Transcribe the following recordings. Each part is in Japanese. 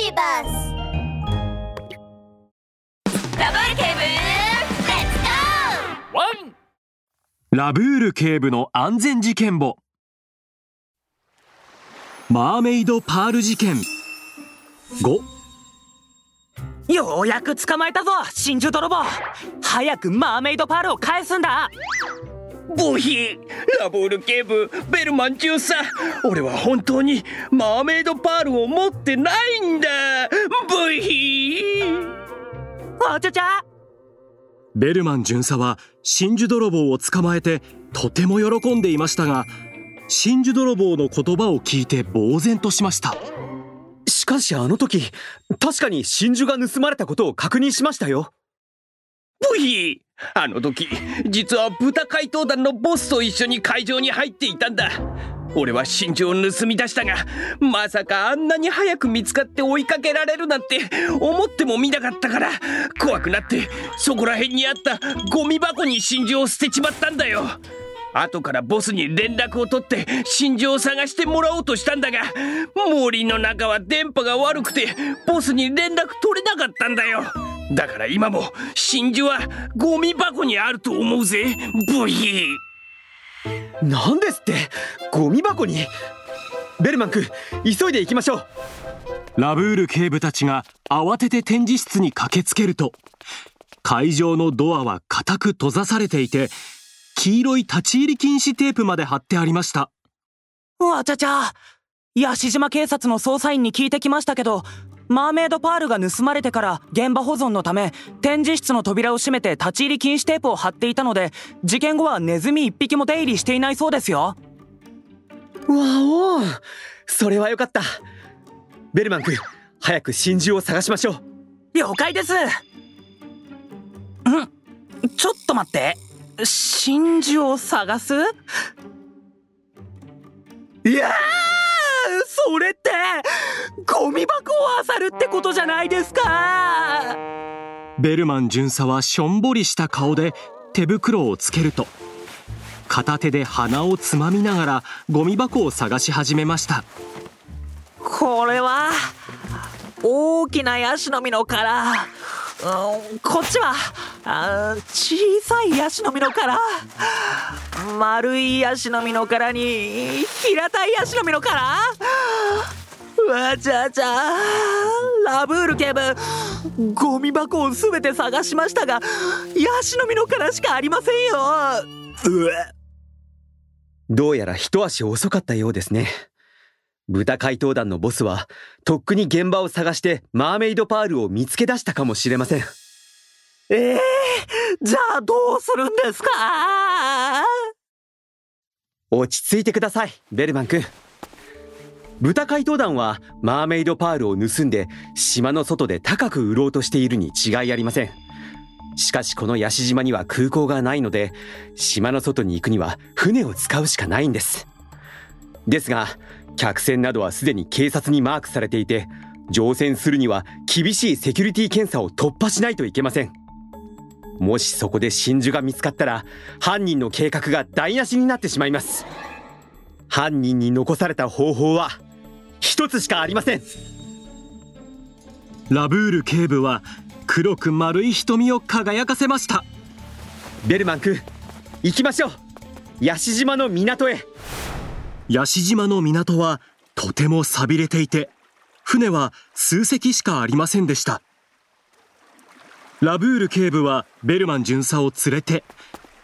ビバスダブーブルレッツゴーワンラブール警部の安全事件簿。マーメイドパール事件。5ようやく捕まえたぞ真珠泥棒。早くマーメイドパールを返すんだブヒラボール警部ベルマン中佐。俺は本当にマーメイドパールを持ってないんだ。ブヒ。おちゃちゃベルマン巡査は真珠泥棒を捕まえてとても喜んでいましたが真珠泥棒の言葉を聞いて呆然としました。しかしあの時確かに真珠が盗まれたことを確認しましたよブヒあの時実は豚怪盗団のボスと一緒に会場に入っていたんだ。俺は真珠を盗み出したがまさかあんなに早く見つかって追いかけられるなんて思ってもみなかったから怖くなってそこら辺にあったゴミ箱に真珠を捨てちまったんだよ。後からボスに連絡を取って真珠を探してもらおうとしたんだが森の中は電波が悪くてボスに連絡取れなかったんだよ。だから今も真珠はゴミ箱にあると思うぜブヒ何ですって？ゴミ箱に？ベルマン君急いで行きましょう。ラブール警部たちが慌てて展示室に駆けつけると会場のドアは固く閉ざされていて黄色い立ち入り禁止テープまで貼ってありました。わちゃちゃ。ヤシ島警察の捜査員に聞いてきましたけどマーメイドパールが盗まれてから現場保存のため展示室の扉を閉めて立ち入り禁止テープを貼っていたので事件後はネズミ一匹も出入りしていないそうですよ。わおそれはよかった。ベルマン君早く真珠を探しましょう。了解です。んちょっと待って。真珠を探す？いやそれってゴミ箱を漁るってことじゃないですか。ベルマン巡査はしょんぼりした顔で手袋をつけると片手で鼻をつまみながらゴミ箱を探し始めました。これは大きなヤシの実の殻うんこっちはあ小さいヤシの実の殻丸いヤシの実の殻に平たいヤシの実の殻わちゃちゃラブール警部ゴミ箱を全て探しましたがヤシの実の殻しかありませんよ。うえどうやら一足遅かったようですね。豚怪盗団のボスはとっくに現場を探してマーメイドパールを見つけ出したかもしれません。ええー、じゃあどうするんですか？落ち着いてくださいベルマン君豚怪盗団はマーメイドパールを盗んで島の外で高く売ろうとしているに違いありません。しかしこのヤシ島には空港がないので島の外に行くには船を使うしかないんです。ですが客船などはすでに警察にマークされていて乗船するには厳しいセキュリティ検査を突破しないといけません。もしそこで真珠が見つかったら犯人の計画が台無しになってしまいます。犯人に残された方法は一つしかありません。ラブール警部は黒く丸い瞳を輝かせました。ベルマン君行きましょう。ヤシ島の港へ。ヤシ島の港はとても寂れていて船は数隻しかありませんでした。ラブール警部はベルマン巡査を連れて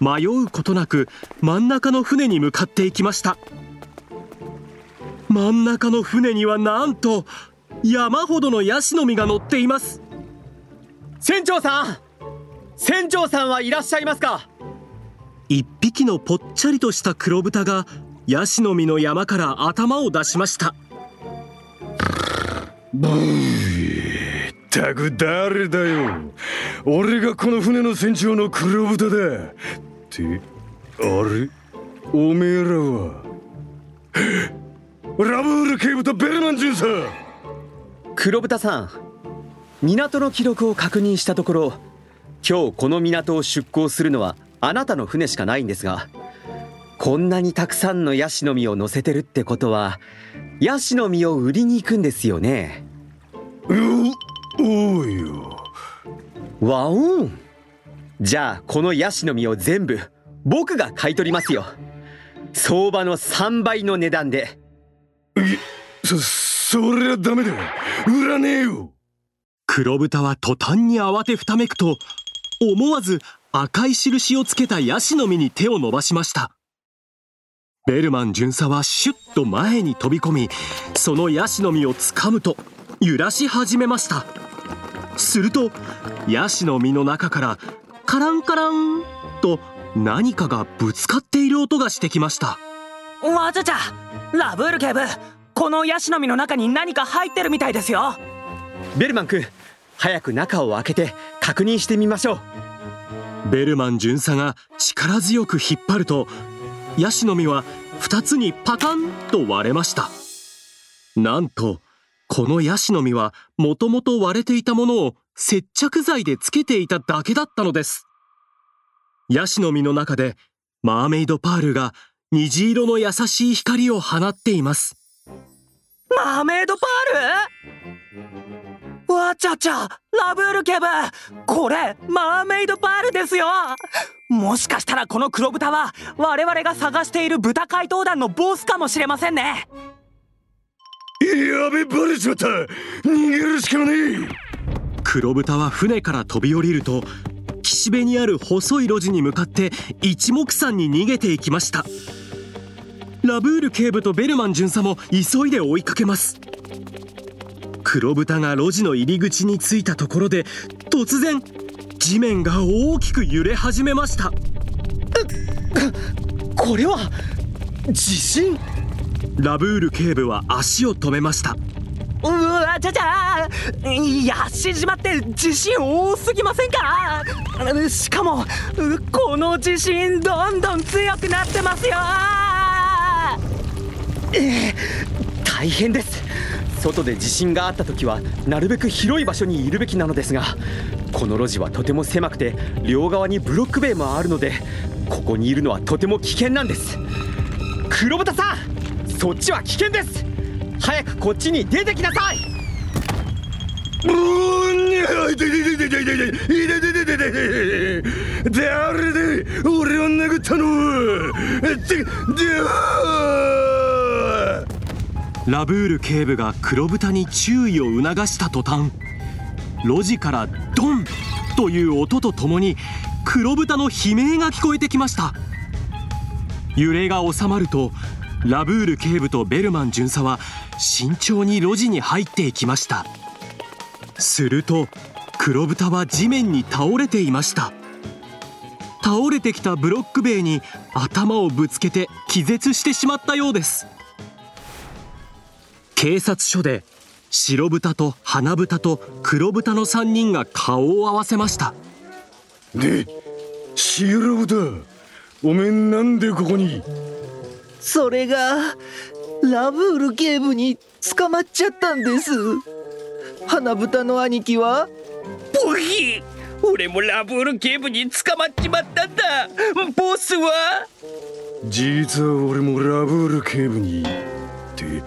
迷うことなく真ん中の船に向かっていきました。真ん中の船にはなんと山ほどのヤシの実が乗っています。船長さん船長さんはいらっしゃいますか？一匹のぽっちゃりとした黒豚がヤシの実の山から頭を出しました。ブーったく誰だよ。俺がこの船の船長の黒豚だ。ってあれ？おめえらはラブール警部とベルマン巡査。黒豚さん港の記録を確認したところ今日この港を出港するのはあなたの船しかないんですがこんなにたくさんのヤシの実を乗せてるってことはヤシの実を売りに行くんですよね。わおんじゃあこのヤシの実を全部僕が買い取りますよ。相場の3倍の値段でそそりゃダメだ売らねえよ。黒豚は途端に慌てふためくと思わず赤い印をつけたヤシの実に手を伸ばしました。ベルマン巡査はシュッと前に飛び込みそのヤシの実をつかむと揺らし始めました。するとヤシの実の中からカランカランと何かがぶつかっている音がしてきました。わちゃちゃラブール警部このヤシの実の中に何か入ってるみたいですよ。ベルマン君早く中を開けて確認してみましょう。ベルマン巡査が力強く引っ張るとヤシの実は2つにパカンと割れました。なんとこのヤシの実はもともと割れていたものを接着剤でつけていただけだったのです。ヤシの実の中でマーメイドパールが虹色の優しい光を放っていますマーメイドパール？わちゃちゃラブール警部これマーメイドパールですよ。もしかしたらこの黒豚は我々が探している豚怪盗団のボスかもしれませんね。やべバレちまった。逃げるしかねえ。黒豚は船から飛び降りると岸辺にある細い路地に向かって一目散に逃げていきましたラブール警部とベルマン巡査も急いで追いかけます。黒豚が路地の入り口に着いたところで突然地面が大きく揺れ始めました。これは地震？ラブール警部は足を止めました。うわちゃちゃ。ヤシ島って地震多すぎませんか？しかもこの地震どんどん強くなってますよええ大変です。外で地震があった時はなるべく広い場所にいるべきなのですがこの路地はとても狭くて両側にブロック塀もあるのでここにいるのはとても危険なんです。黒豚さんそっちは危険です。早くこっちに出てきなさい。誰で俺を殴ったのラブール警部が黒豚に注意を促した途端路地からドンという音とともに黒豚の悲鳴が聞こえてきました。揺れが収まるとラブール警部とベルマン巡査は慎重に路地に入っていきました。すると黒豚は地面に倒れていました。倒れてきたブロック塀に頭をぶつけて気絶してしまったようです。警察署で白豚と花豚と黒豚の3人が顔を合わせました。で白豚おめえなんでここに？それがラブール警部に捕まっちゃったんです。花豚の兄貴はボギー俺もラブール警部に捕まっちまったんだ。ボスは？実は俺もラブール警部に。って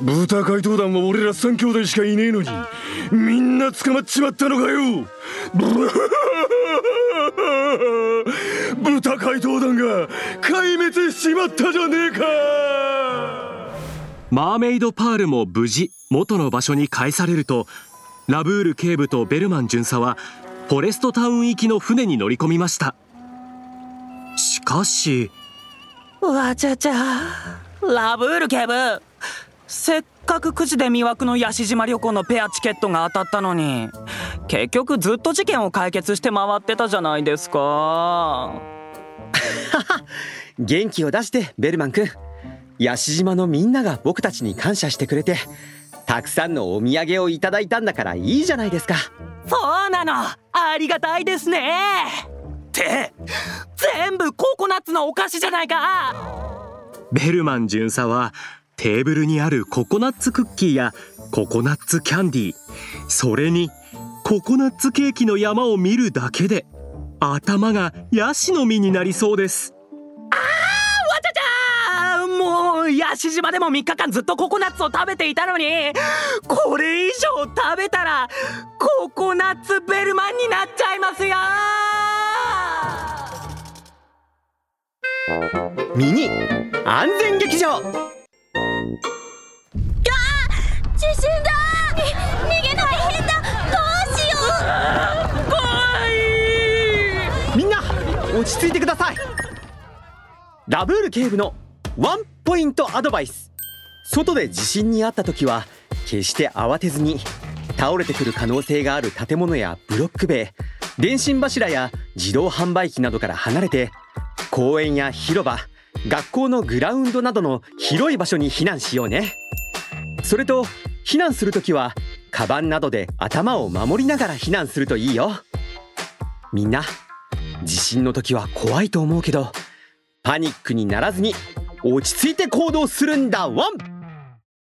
豚怪盗団は俺ら三兄弟しかいねえのにみんな捕まっちまったのかよ。豚怪盗団が壊滅しちまったじゃねえか。マーメイドパールも無事元の場所に返されるとラブール警部とベルマン巡査はフォレストタウン行きの船に乗り込みました。しかしわちゃちゃ。ラブール警部せっかく9時で魅惑のヤシ島旅行のペアチケットが当たったのに結局ずっと事件を解決して回ってたじゃないですか。元気を出してベルマン君ヤシ島のみんなが僕たちに感謝してくれてたくさんのお土産をいただいたんだからいいじゃないですか。そうなの。ありがたいですね。って全部ココナッツのお菓子じゃないか。ベルマン巡査はテーブルにあるココナッツクッキーやココナッツキャンディー。それにココナッツケーキの山を見るだけで頭がヤシの実になりそうです。わちゃちゃもうヤシ島でも3日間ずっとココナッツを食べていたのにこれ以上食べたらココナッツベルマンになっちゃいますよミニ安全劇場地震だ。逃げない変だ。どうしよう。みんな落ち着いてください。ラブール警部のワンポイントアドバイス。外で地震にあった時は決して慌てずに倒れてくる可能性がある建物やブロック塀。電信柱や自動販売機などから離れて公園や広場学校のグラウンドなどの広い場所に避難しようね。それと避難する時はカバンなどで頭を守りながら避難するといいよ。みんな地震の時は怖いと思うけどパニックにならずに落ち着いて行動するんだ。ワン！